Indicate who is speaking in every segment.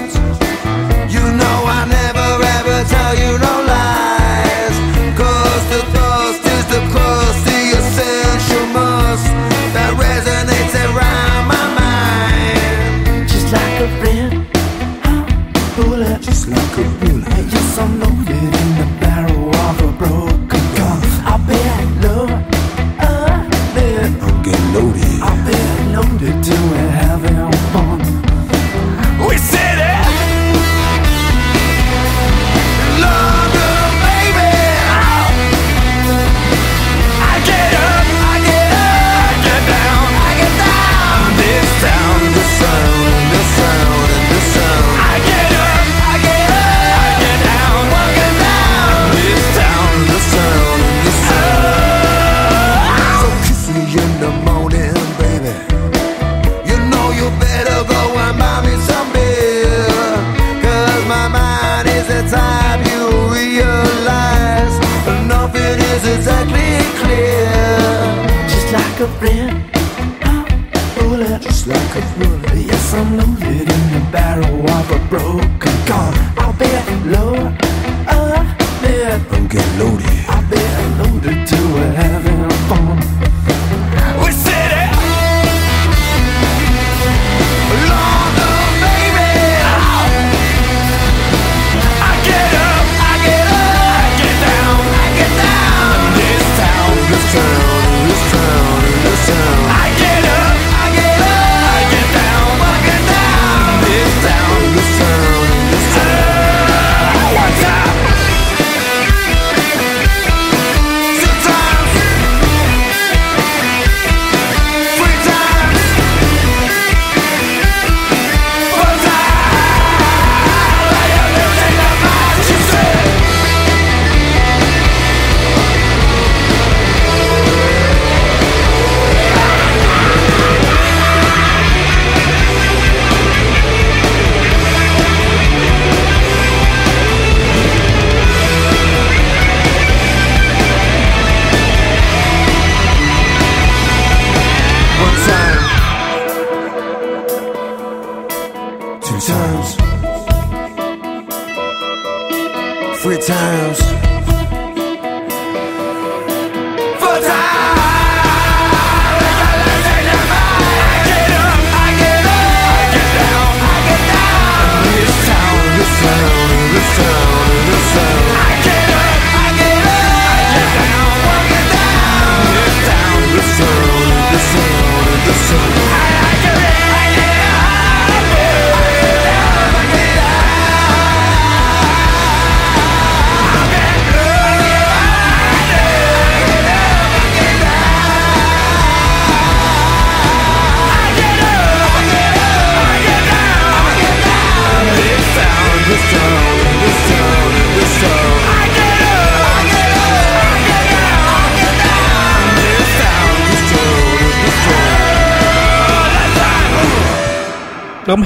Speaker 1: You know I never ever tell you no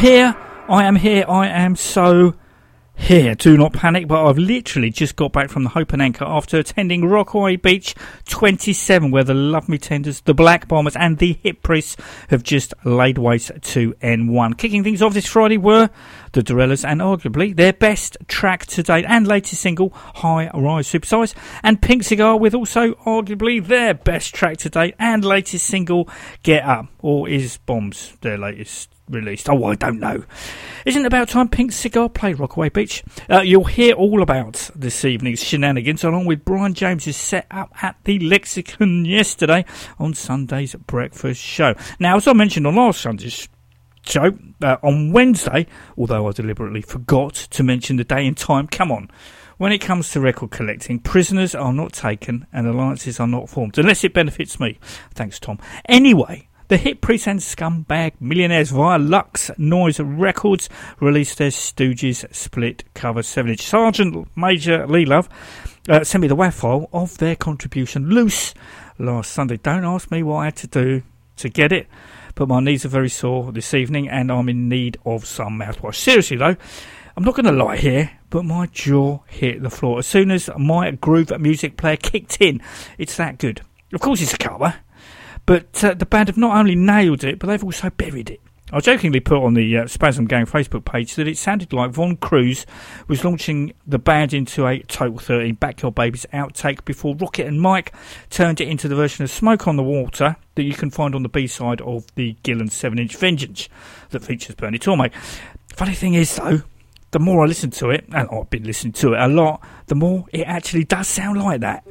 Speaker 2: here. I am here. I am so here. Do not panic, but I've literally just got back from the Hope and Anchor after attending Rockaway Beach 27, where the Love Me Tenders, the Black Bombers, and the Hip Priests have just laid waste to N1. Kicking things off this Friday were the DeRellas and arguably their best track to date and latest single, High Rise Supersize, and Pink Cigar with also arguably their best track to date and latest single, Get Up, or is Bombs their latest released. Oh, I don't know. Isn't it about time Pink Cigar played Rockaway Beach? Uh, you'll hear all about this evening's shenanigans along with Brian James's set up at the Lexington yesterday on Sunday's breakfast show. Now, as I mentioned on last Sunday's show, uh, on Wednesday, although I deliberately forgot to mention the day and time, come on. When it comes to record collecting, prisoners are not taken and alliances are not formed, unless it benefits me. Thanks, Tom. Anyway, The Hip Priest and scumbag millionaires via Lux Noise Records released their Stooges split cover 7 inch. Sergeant Major Lee Love uh, sent me the WAV file of their contribution loose last Sunday. Don't ask me what I had to do to get it, but my knees are very sore this evening and I'm in need of some mouthwash. Seriously though, I'm not going to lie here, but my jaw hit the floor as soon as my groove music player kicked in. It's that good. Of course, it's a cover, but uh, the band have not only nailed it, but they've also buried it. I jokingly put on the uh, Spasm Gang Facebook page that it sounded like Von Cruz was launching the band into a Total 13 Backyard Babies outtake before Rocket and Mike turned it into the version of Smoke on the Water that you can find on the B side of the Gillan 7 inch Vengeance that features Bernie Tormé. Funny thing is, though, the more I listen to it, and I've been listening to it a lot, the more it actually does sound like that.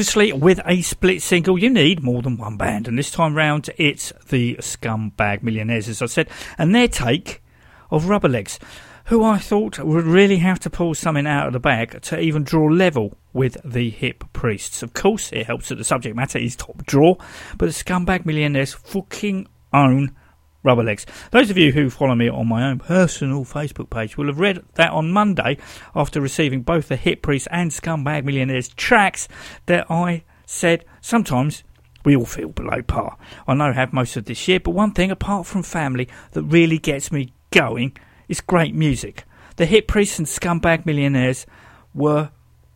Speaker 2: Obviously, with a split single, you need more than one band, and this time round, it's the Scumbag Millionaires, as I said, and their take of Rubberlegs, who I thought would really have to pull something out of the bag to even draw level with the Hip Priests. Of course, it helps that the subject matter is top draw, but the Scumbag Millionaires fucking own rubber legs. Those of you who follow me on my own personal Facebook page will have read that on Monday, after receiving both the Hip Priest and Scumbag Millionaires tracks, that I said sometimes we all feel below par. I know I have most of this year, but one thing apart from family that really gets me going is great music. The Hip Priests and Scumbag Millionaires were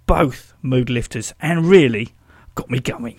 Speaker 2: both mood lifters and really got me going.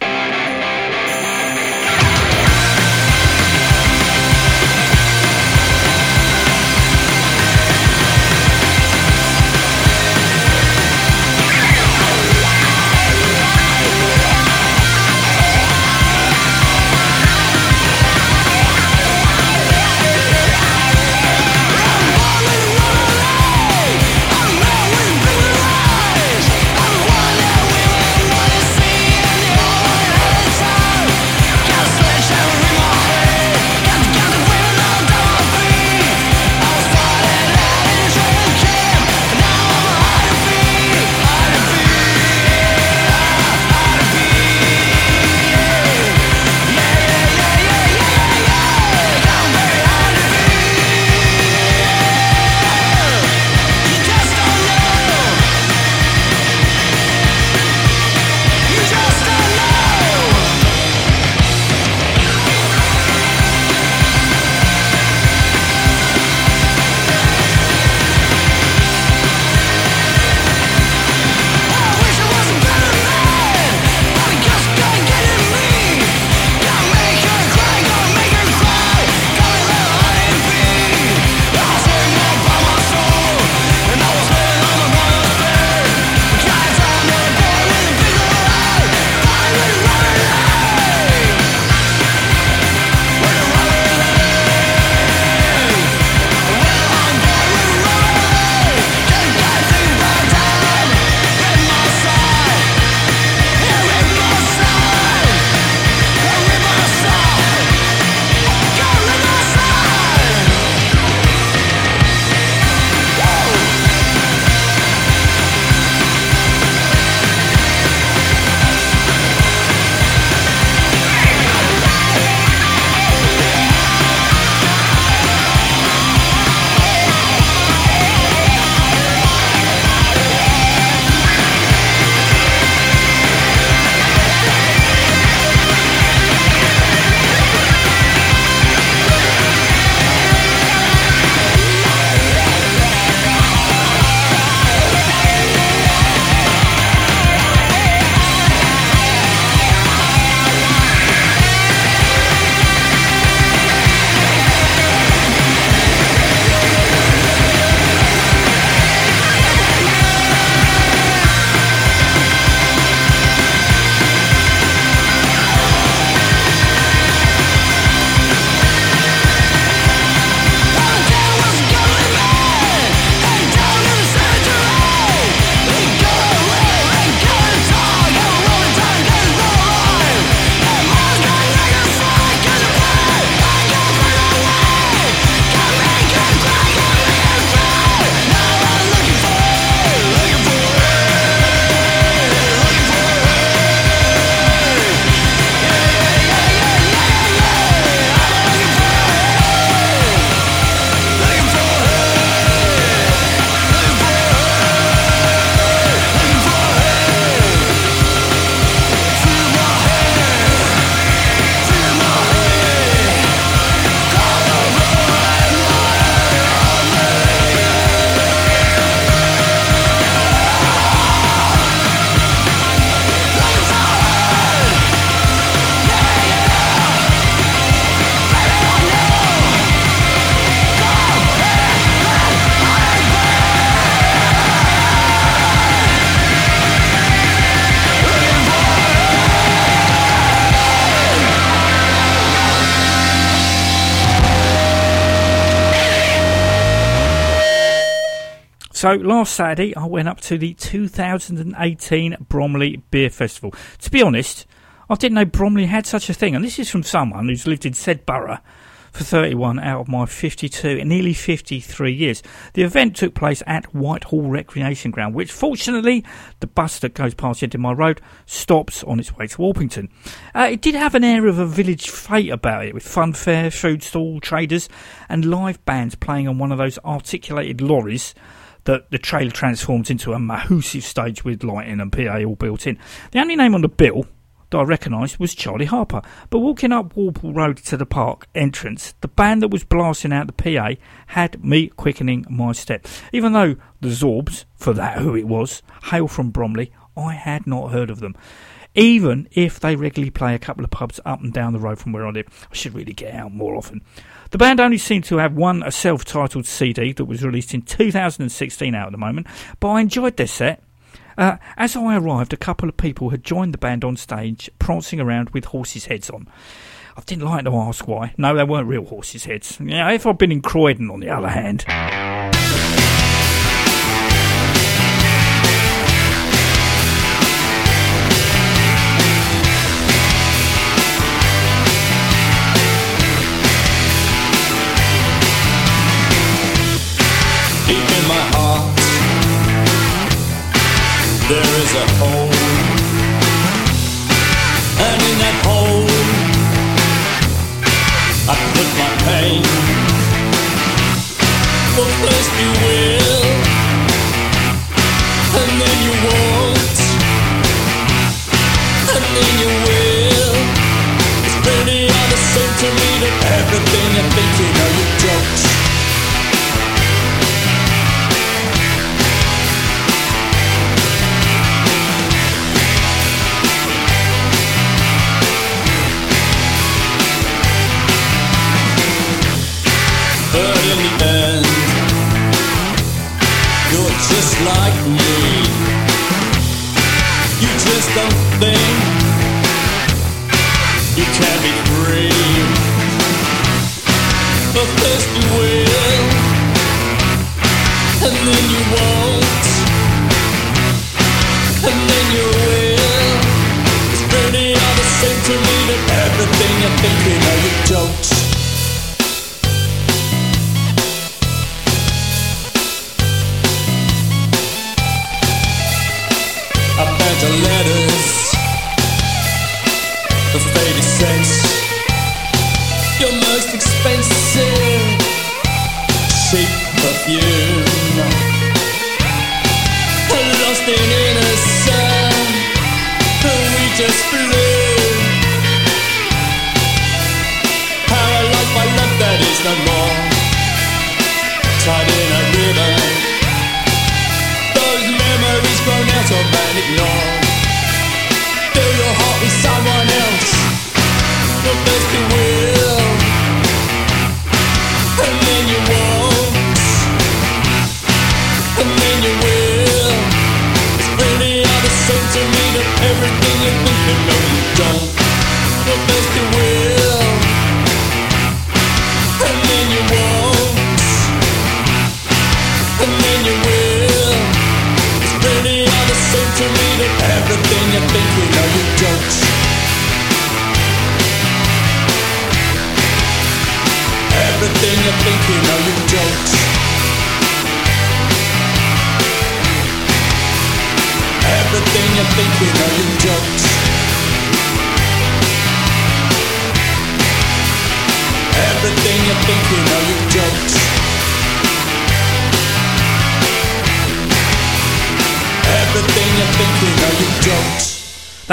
Speaker 2: So last Saturday, I went up to the 2018 Bromley Beer Festival. To be honest, I didn't know Bromley had such a thing, and this is from someone who's lived in said borough for 31 out of my 52, nearly 53 years. The event took place at Whitehall Recreation Ground, which fortunately the bus that goes past the end of my road stops on its way to Orpington. Uh, it did have an air of a village fete about it, with funfair, food stall, traders, and live bands playing on one of those articulated lorries that the trailer transforms into a massive stage with lighting and PA all built in. The only name on the bill that I recognised was Charlie Harper. But walking up Walpole Road to the park entrance, the band that was blasting out the PA had me quickening my step. Even though the Zorbs, for that who it was, hail from Bromley, I had not heard of them. Even if they regularly play a couple of pubs up and down the road from where I live, I should really get out more often. The band only seem to have one a self titled CD that was released in 2016 out at the moment, but I enjoyed their set. Uh, as I arrived, a couple of people had joined the band on stage, prancing around with horses' heads on. I didn't like to ask why. No, they weren't real horses' heads. Yeah, if I'd been in Croydon, on the other hand.
Speaker 3: A hole. And in that hole, I put my pain.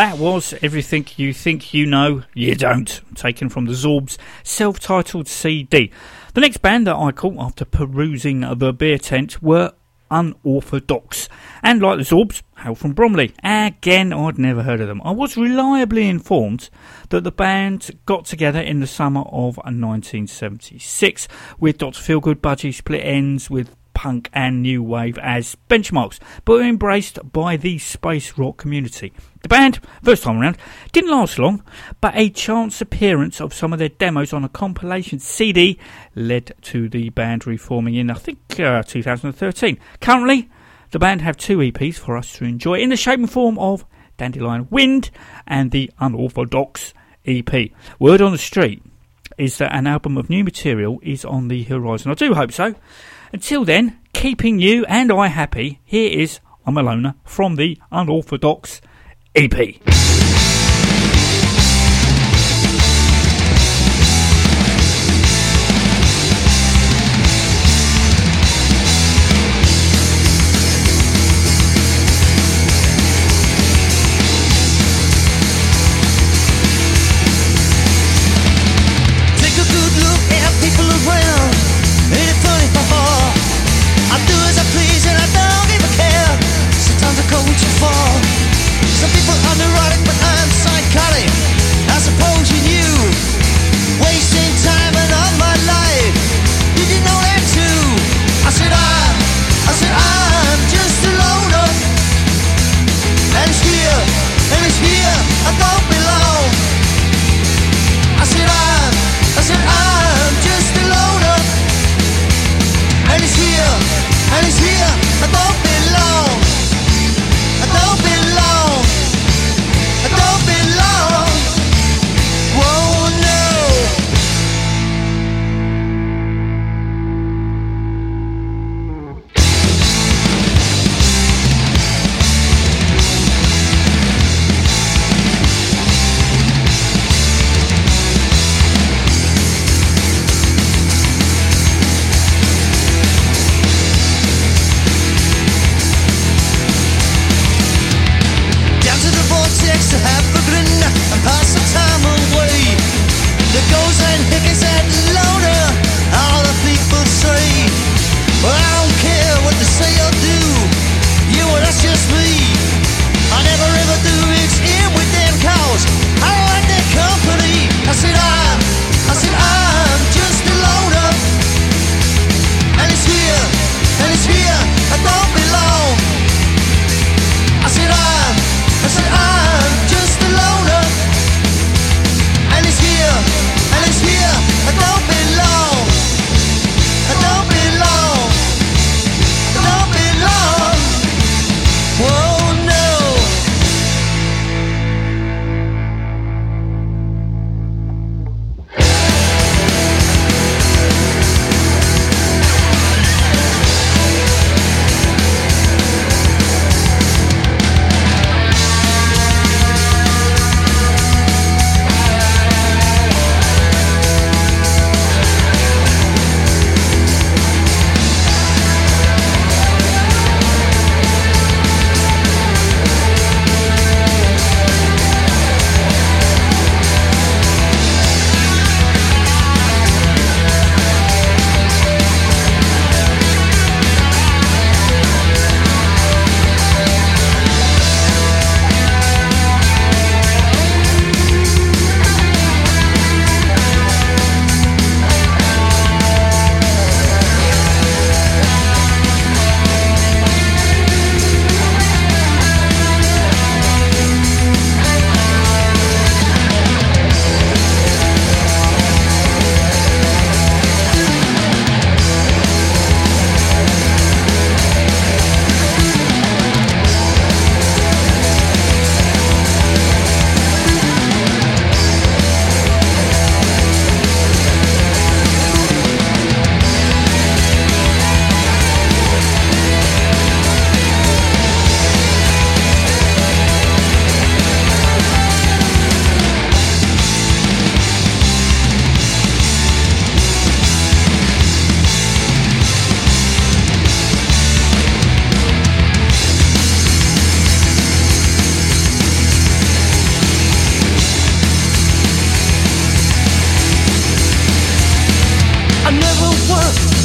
Speaker 3: That
Speaker 2: was Everything You Think You Know, You Don't, taken from the Zorbs self titled CD. The next band that I caught after perusing the beer tent were Unorfardox, and like the Zorbs, hail from Bromley. Again, I'd never heard of them. I was reliably informed that the band got together in the summer of 1976 with Dr. Feelgood, Budgie, Split Ends, with
Speaker 1: punk and new wave as benchmarks, but were embraced by the space rock community. The band, first time around, didn't last long, but a chance appearance of some of their demos on a compilation CD led to the band reforming in, I think, uh, 2013. Currently, the band have two EPs for us to enjoy in the shape and form of Dandelion Wind and the Unorfardox EP. Word on the street is that an album of new material is on the horizon. I do hope so. Until then, keeping you and I happy, here is I'm a Loner from the Unorfardox EP.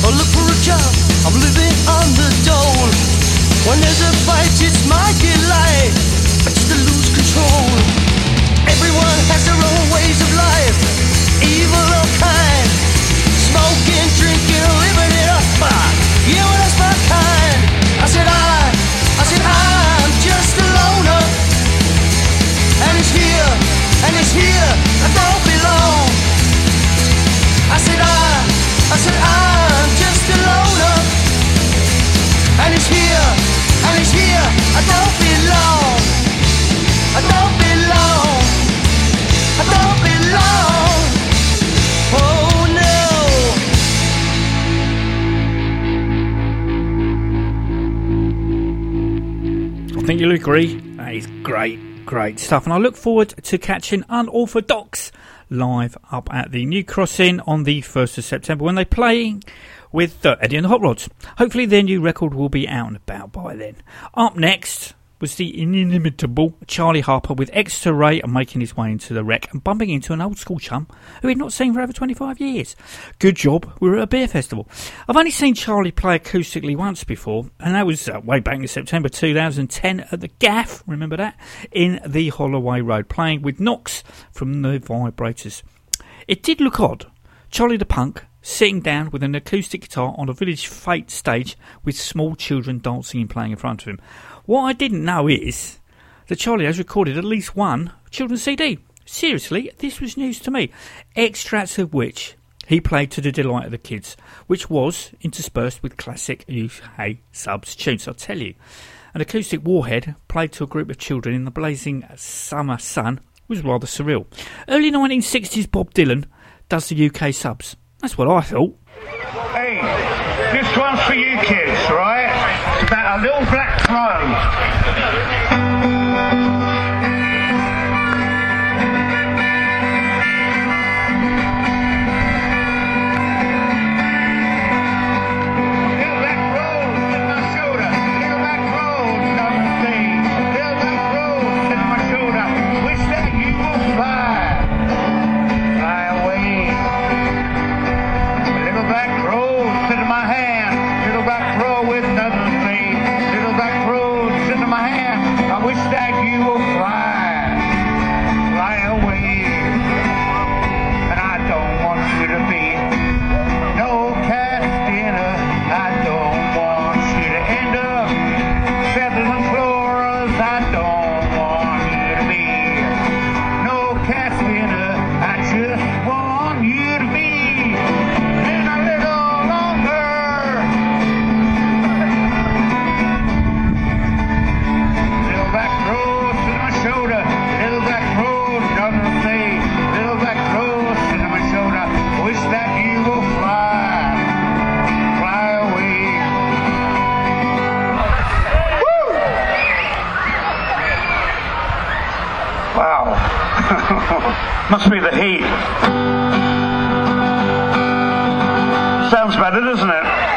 Speaker 4: or look for a job. I'm living on the dole. When there's a fight, it's my delight. I just lose control. Everyone has their own ways of life, evil or kind. Smoking, drinking, living it up. Yeah, well, that's my kind. I said I, I said I'm just a loner. And it's here, and it's here. I don't belong. I said I. I said, I'm just a loner. And he's here, and he's here. I don't belong. I don't belong. I don't belong. Oh no. I
Speaker 2: think you'll agree. That is great, great stuff. And I look forward to catching Unorfardox live up at the New Cross Inn on the 1st of September when they're playing with uh, Eddie and the Hot Rods. Hopefully, their new record will be out and about by then. Up next was the inimitable Charlie Harper with Exeter Ray and making his way into the wreck and bumping into an old school chum who he'd not seen for over 25 years. Good job, we were at a beer festival. I've only seen Charlie play acoustically once before, and that was uh, way back in September 2010 at the Gaff, remember that? In the Holloway Road, playing with Knox from the Vibrators. It did look odd. Charlie the Punk sitting down with an acoustic guitar on a village fete stage with small children dancing and playing in front of him. What I didn't know is that Charlie has recorded at least one children's CD. Seriously, this was news to me. Extracts of which he played to the delight of the kids, which was interspersed with classic UK subs tunes, I'll tell you. An acoustic warhead played to a group of children in the blazing summer sun was rather surreal. Early 1960s Bob Dylan does the UK subs. That's what I thought.
Speaker 5: Hey, this one's for you kids, right? It's about a little black crow. Must be the heat. Sounds better, doesn't it?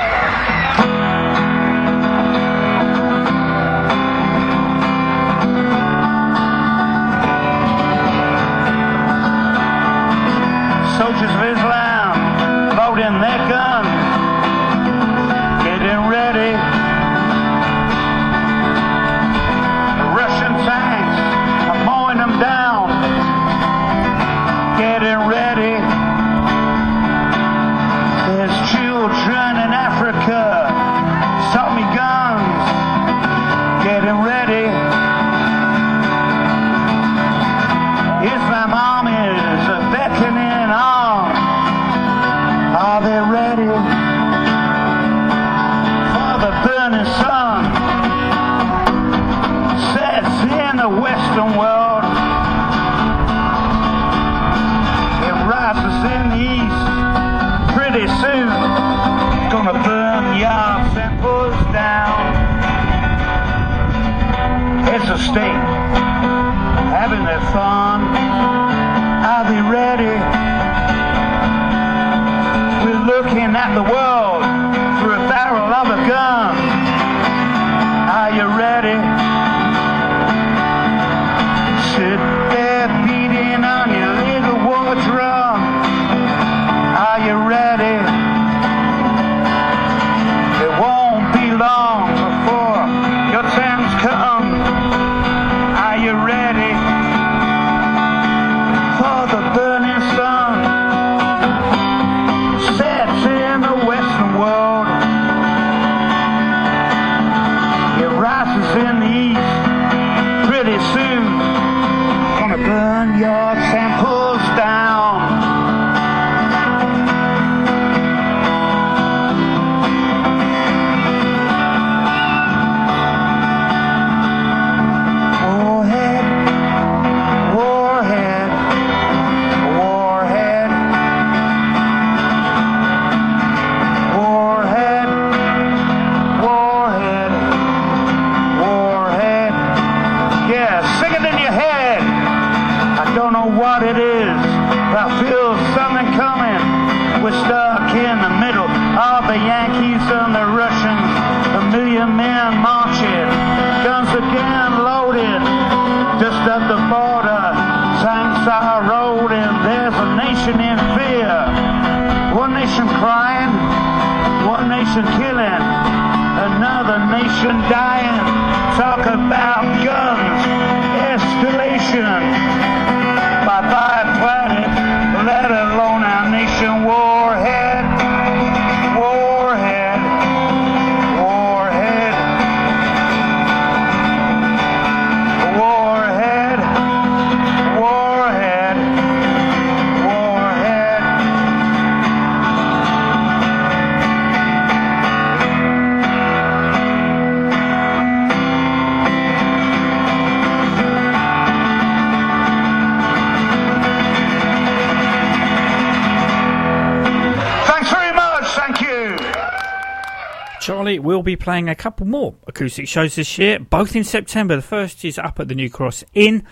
Speaker 2: Will be playing a couple more acoustic shows this year, both in September. The first is up at the New Cross Inn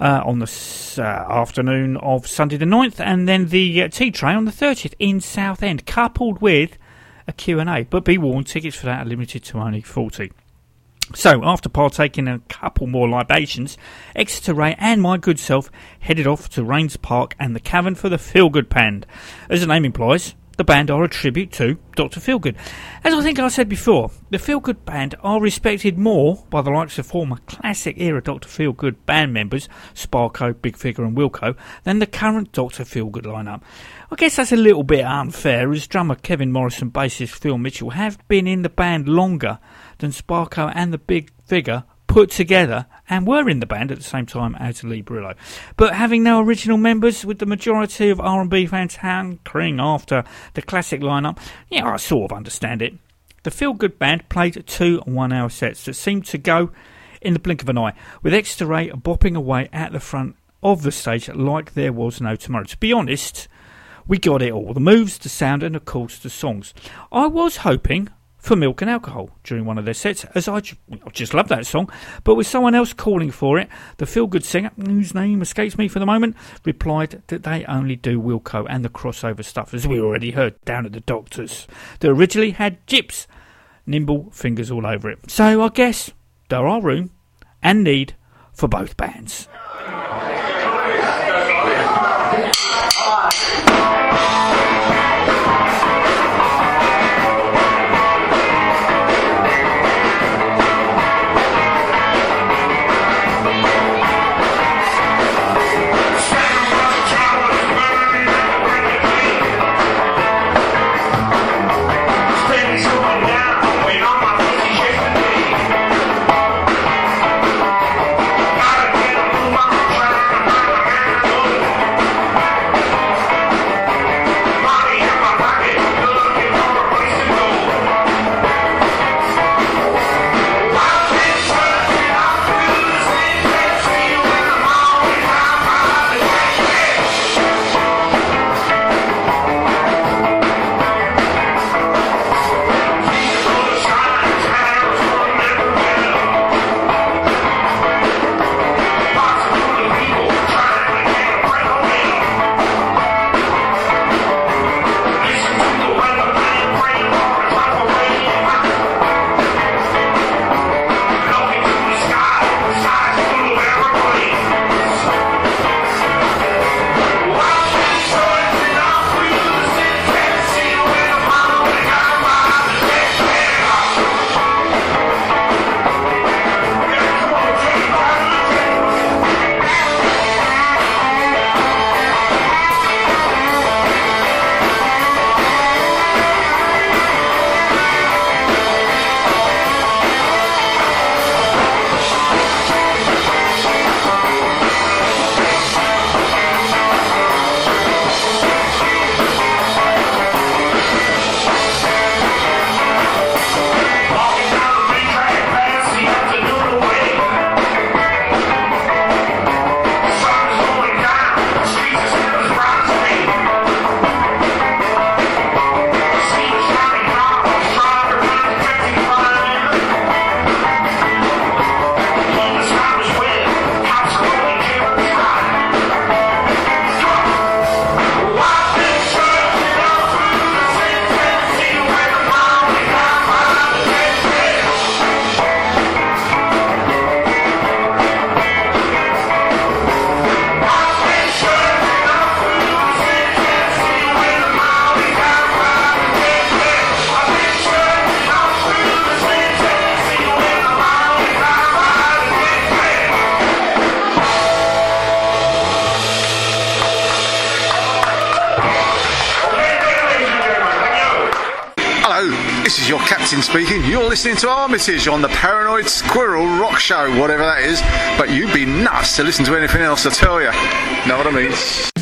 Speaker 2: uh, on the uh, afternoon of Sunday the 9th, and then the uh, Tea Tray on the 30th in Southend, coupled with a Q&A. But be warned, tickets for that are limited to only 40. So, after partaking in a couple more libations, Exeter Ray and my good self headed off to Raynes Park and the Cavern for the Feelgood Band. As the name implies, the band are a tribute to Dr. Feelgood. As I think I said before, the Feelgood Band are respected more by the likes of former classic era Dr. Feelgood band members, Sparko, Big Figure, and Wilco, than the current Dr. Feelgood lineup. I guess that's a little bit unfair, as drummer Kevin Morris and bassist Phil Mitchell have been in the band longer than Sparko and the Big Figure put together and were in the band at the same time as Lee Brilleaux. But having no original members, with the majority of R&B fans hankering after the classic lineup, yeah, I sort of understand it. The Feelgood Band played two one-hour sets that seemed to go in the blink of an eye, with Exeter Ray bopping away at the front of the stage like there was no tomorrow. To be honest, we got it all the moves, the sound, and of course the songs. I was hoping for milk and alcohol during one of their sets, as I ju- I just love that song. But with someone else calling for it, the feel good singer, whose name escapes me for the moment, replied that they only do Wilco and the crossover stuff, as we already heard down at the Doctors, that originally had Gypie's, nimble fingers all over it. So I guess there are room and need for both bands.
Speaker 6: Captain speaking. You're listening to Armitage on the Paranoid Squirrel Rock Show, whatever that is. But you'd be nuts to listen to anything else, I tell you. Know what I mean?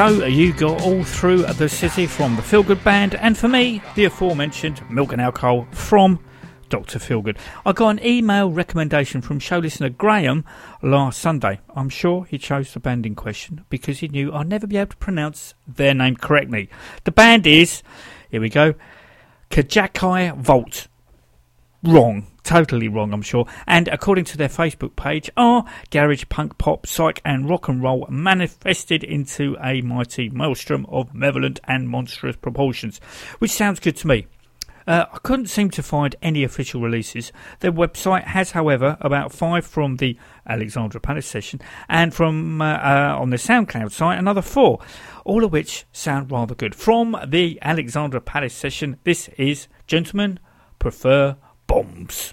Speaker 2: So you got all through the city from the Feelgood Band, and for me, the aforementioned Milk and Alcohol from Dr. Feelgood. I got an email recommendation from show listener Graham last Sunday. I'm sure he chose the band in question because he knew I'd never be able to pronounce their name correctly. The band is, here we go, Kajakai Vault. Wrong. Totally wrong, I'm sure. And according to their Facebook page, are garage, punk, pop, psych, and rock and roll manifested into a mighty maelstrom of malevolent and monstrous proportions, which sounds good to me. Uh, I couldn't seem to find any official releases. Their website has, however, about five from the Alexandra Palace session, and from uh, uh, on the SoundCloud site another four, all of which sound rather good. From the Alexandra Palace session, this is Gentlemen Prefer Bombs.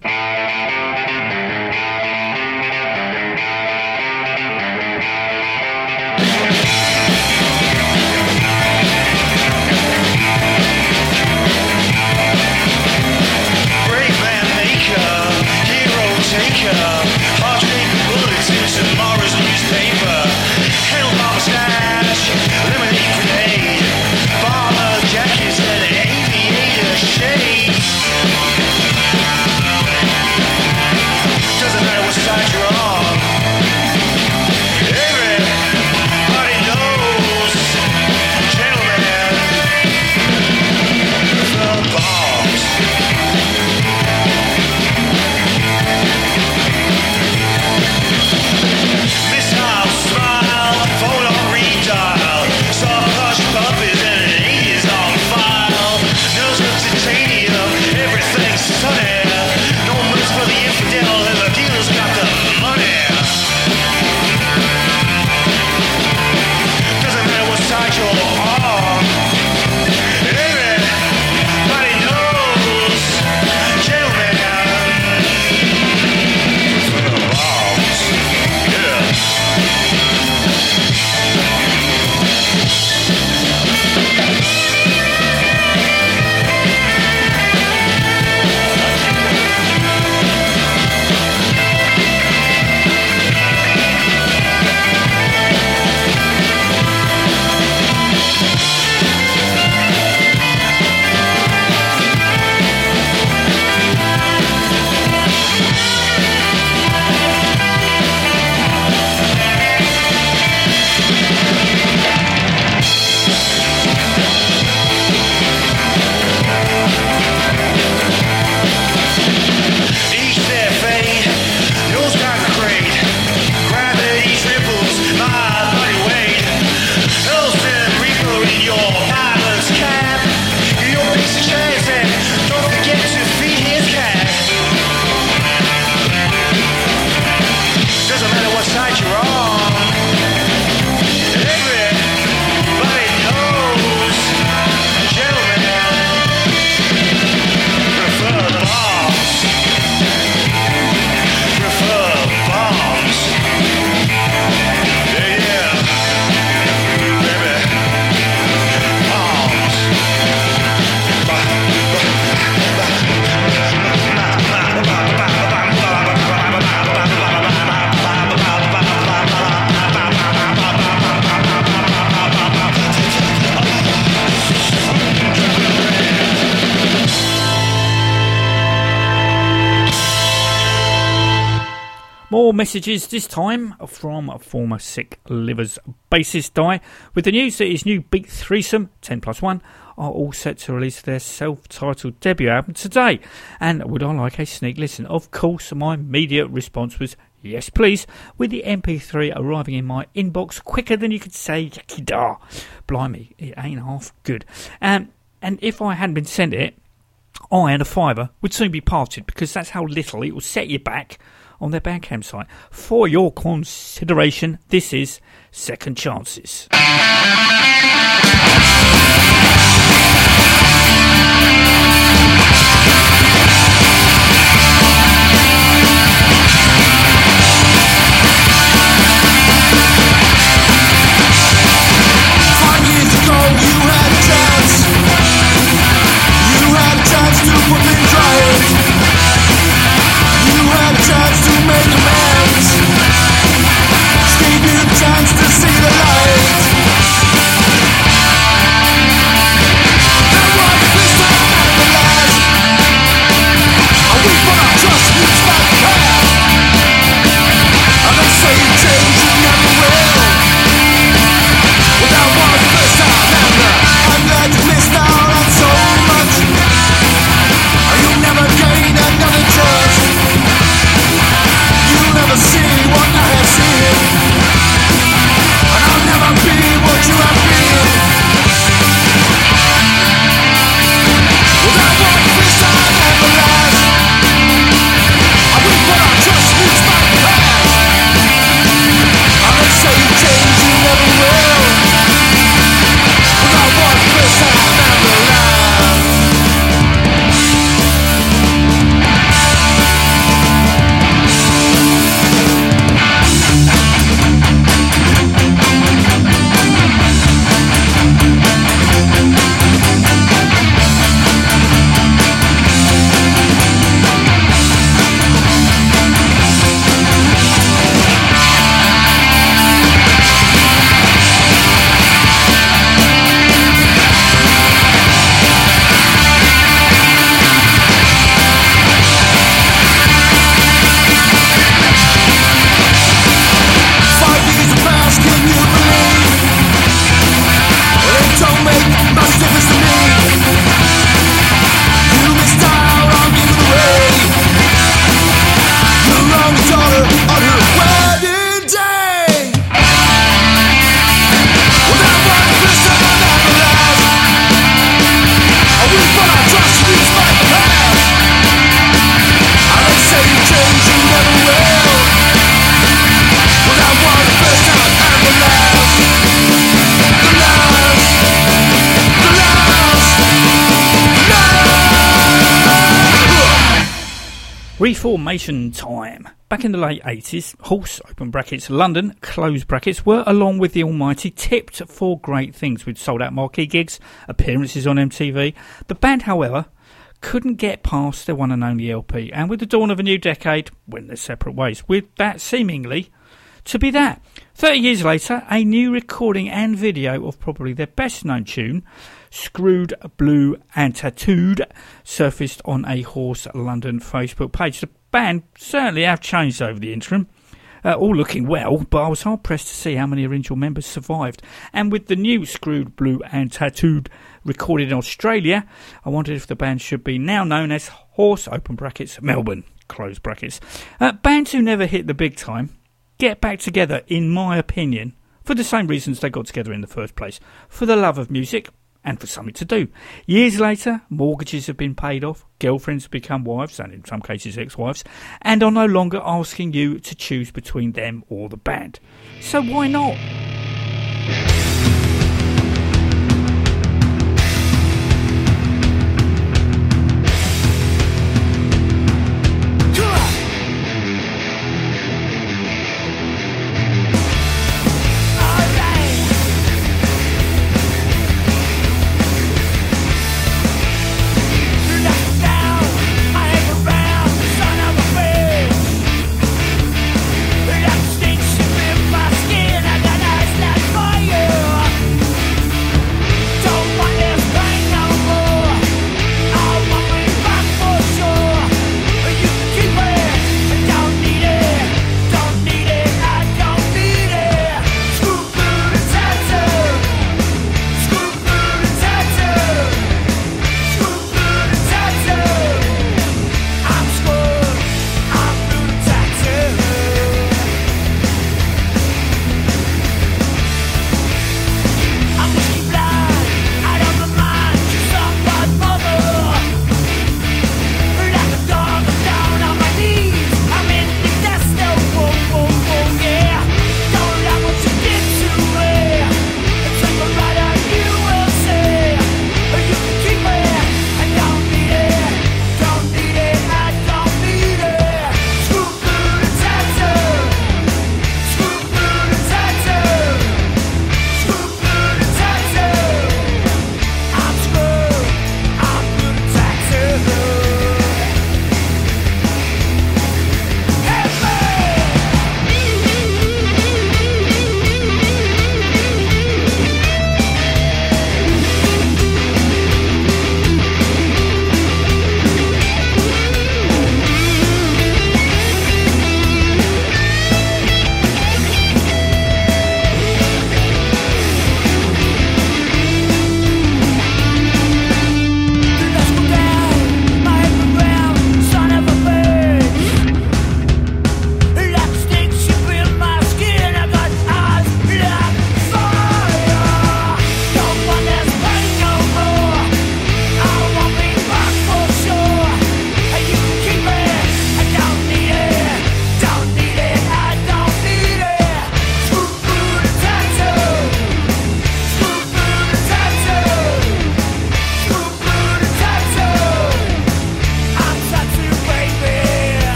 Speaker 2: Messages this time from former Sick Livers bassist Die with the news that his new Beat Threesome 10 plus 1 are all set to release their self titled debut album today. And would I like a sneak listen? Of course, my immediate response was yes, please, with the MP3 arriving in my inbox quicker than you could say yakida. Blimey, it ain't half good. Um, and if I hadn't been sent it, I and a fiver would soon be parted because that's how little it will set you back on their Bandcamp site. For your consideration, this is Second Chances.
Speaker 7: Five years ago, to
Speaker 2: Reformation time. Back in the late 80s, Horse, open brackets, London, close brackets, were, along with the Almighty, tipped for great things with sold out marquee gigs, appearances on MTV. The band, however, couldn't get past their one and only LP, and with the dawn of a new decade, went their separate ways, with that seemingly to be that. 30 years later, a new recording and video of probably their best known tune, Screwed, Blue and Tattooed, surfaced on a Horse London Facebook page. The band certainly have changed over the interim. Uh, all looking well, but I was hard pressed to see how many original members survived. And with the new Screwed, Blue and Tattooed recorded in Australia, I wondered if the band should be now known as Horse, open brackets, Melbourne, close brackets. Uh, bands who never hit the big time get back together, in my opinion, for the same reasons they got together in the first place for the love of music and for something to do. Years later, mortgages have been paid off, girlfriends have become wives, and in some cases ex wives, and are no longer asking you to choose between them or the band. So why not?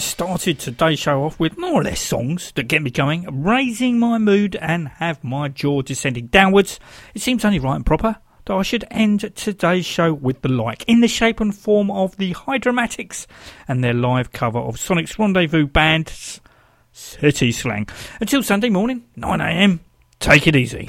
Speaker 7: I
Speaker 2: started today's show off with more or less songs that get me going, raising my mood and have my jaw descending downwards, it seems only right and proper that I should end today's show with the like, in the shape and form of the Hydromatics and their live cover of Sonic's Rendezvous Band's City Slang. Until Sunday morning, 9am, take it easy.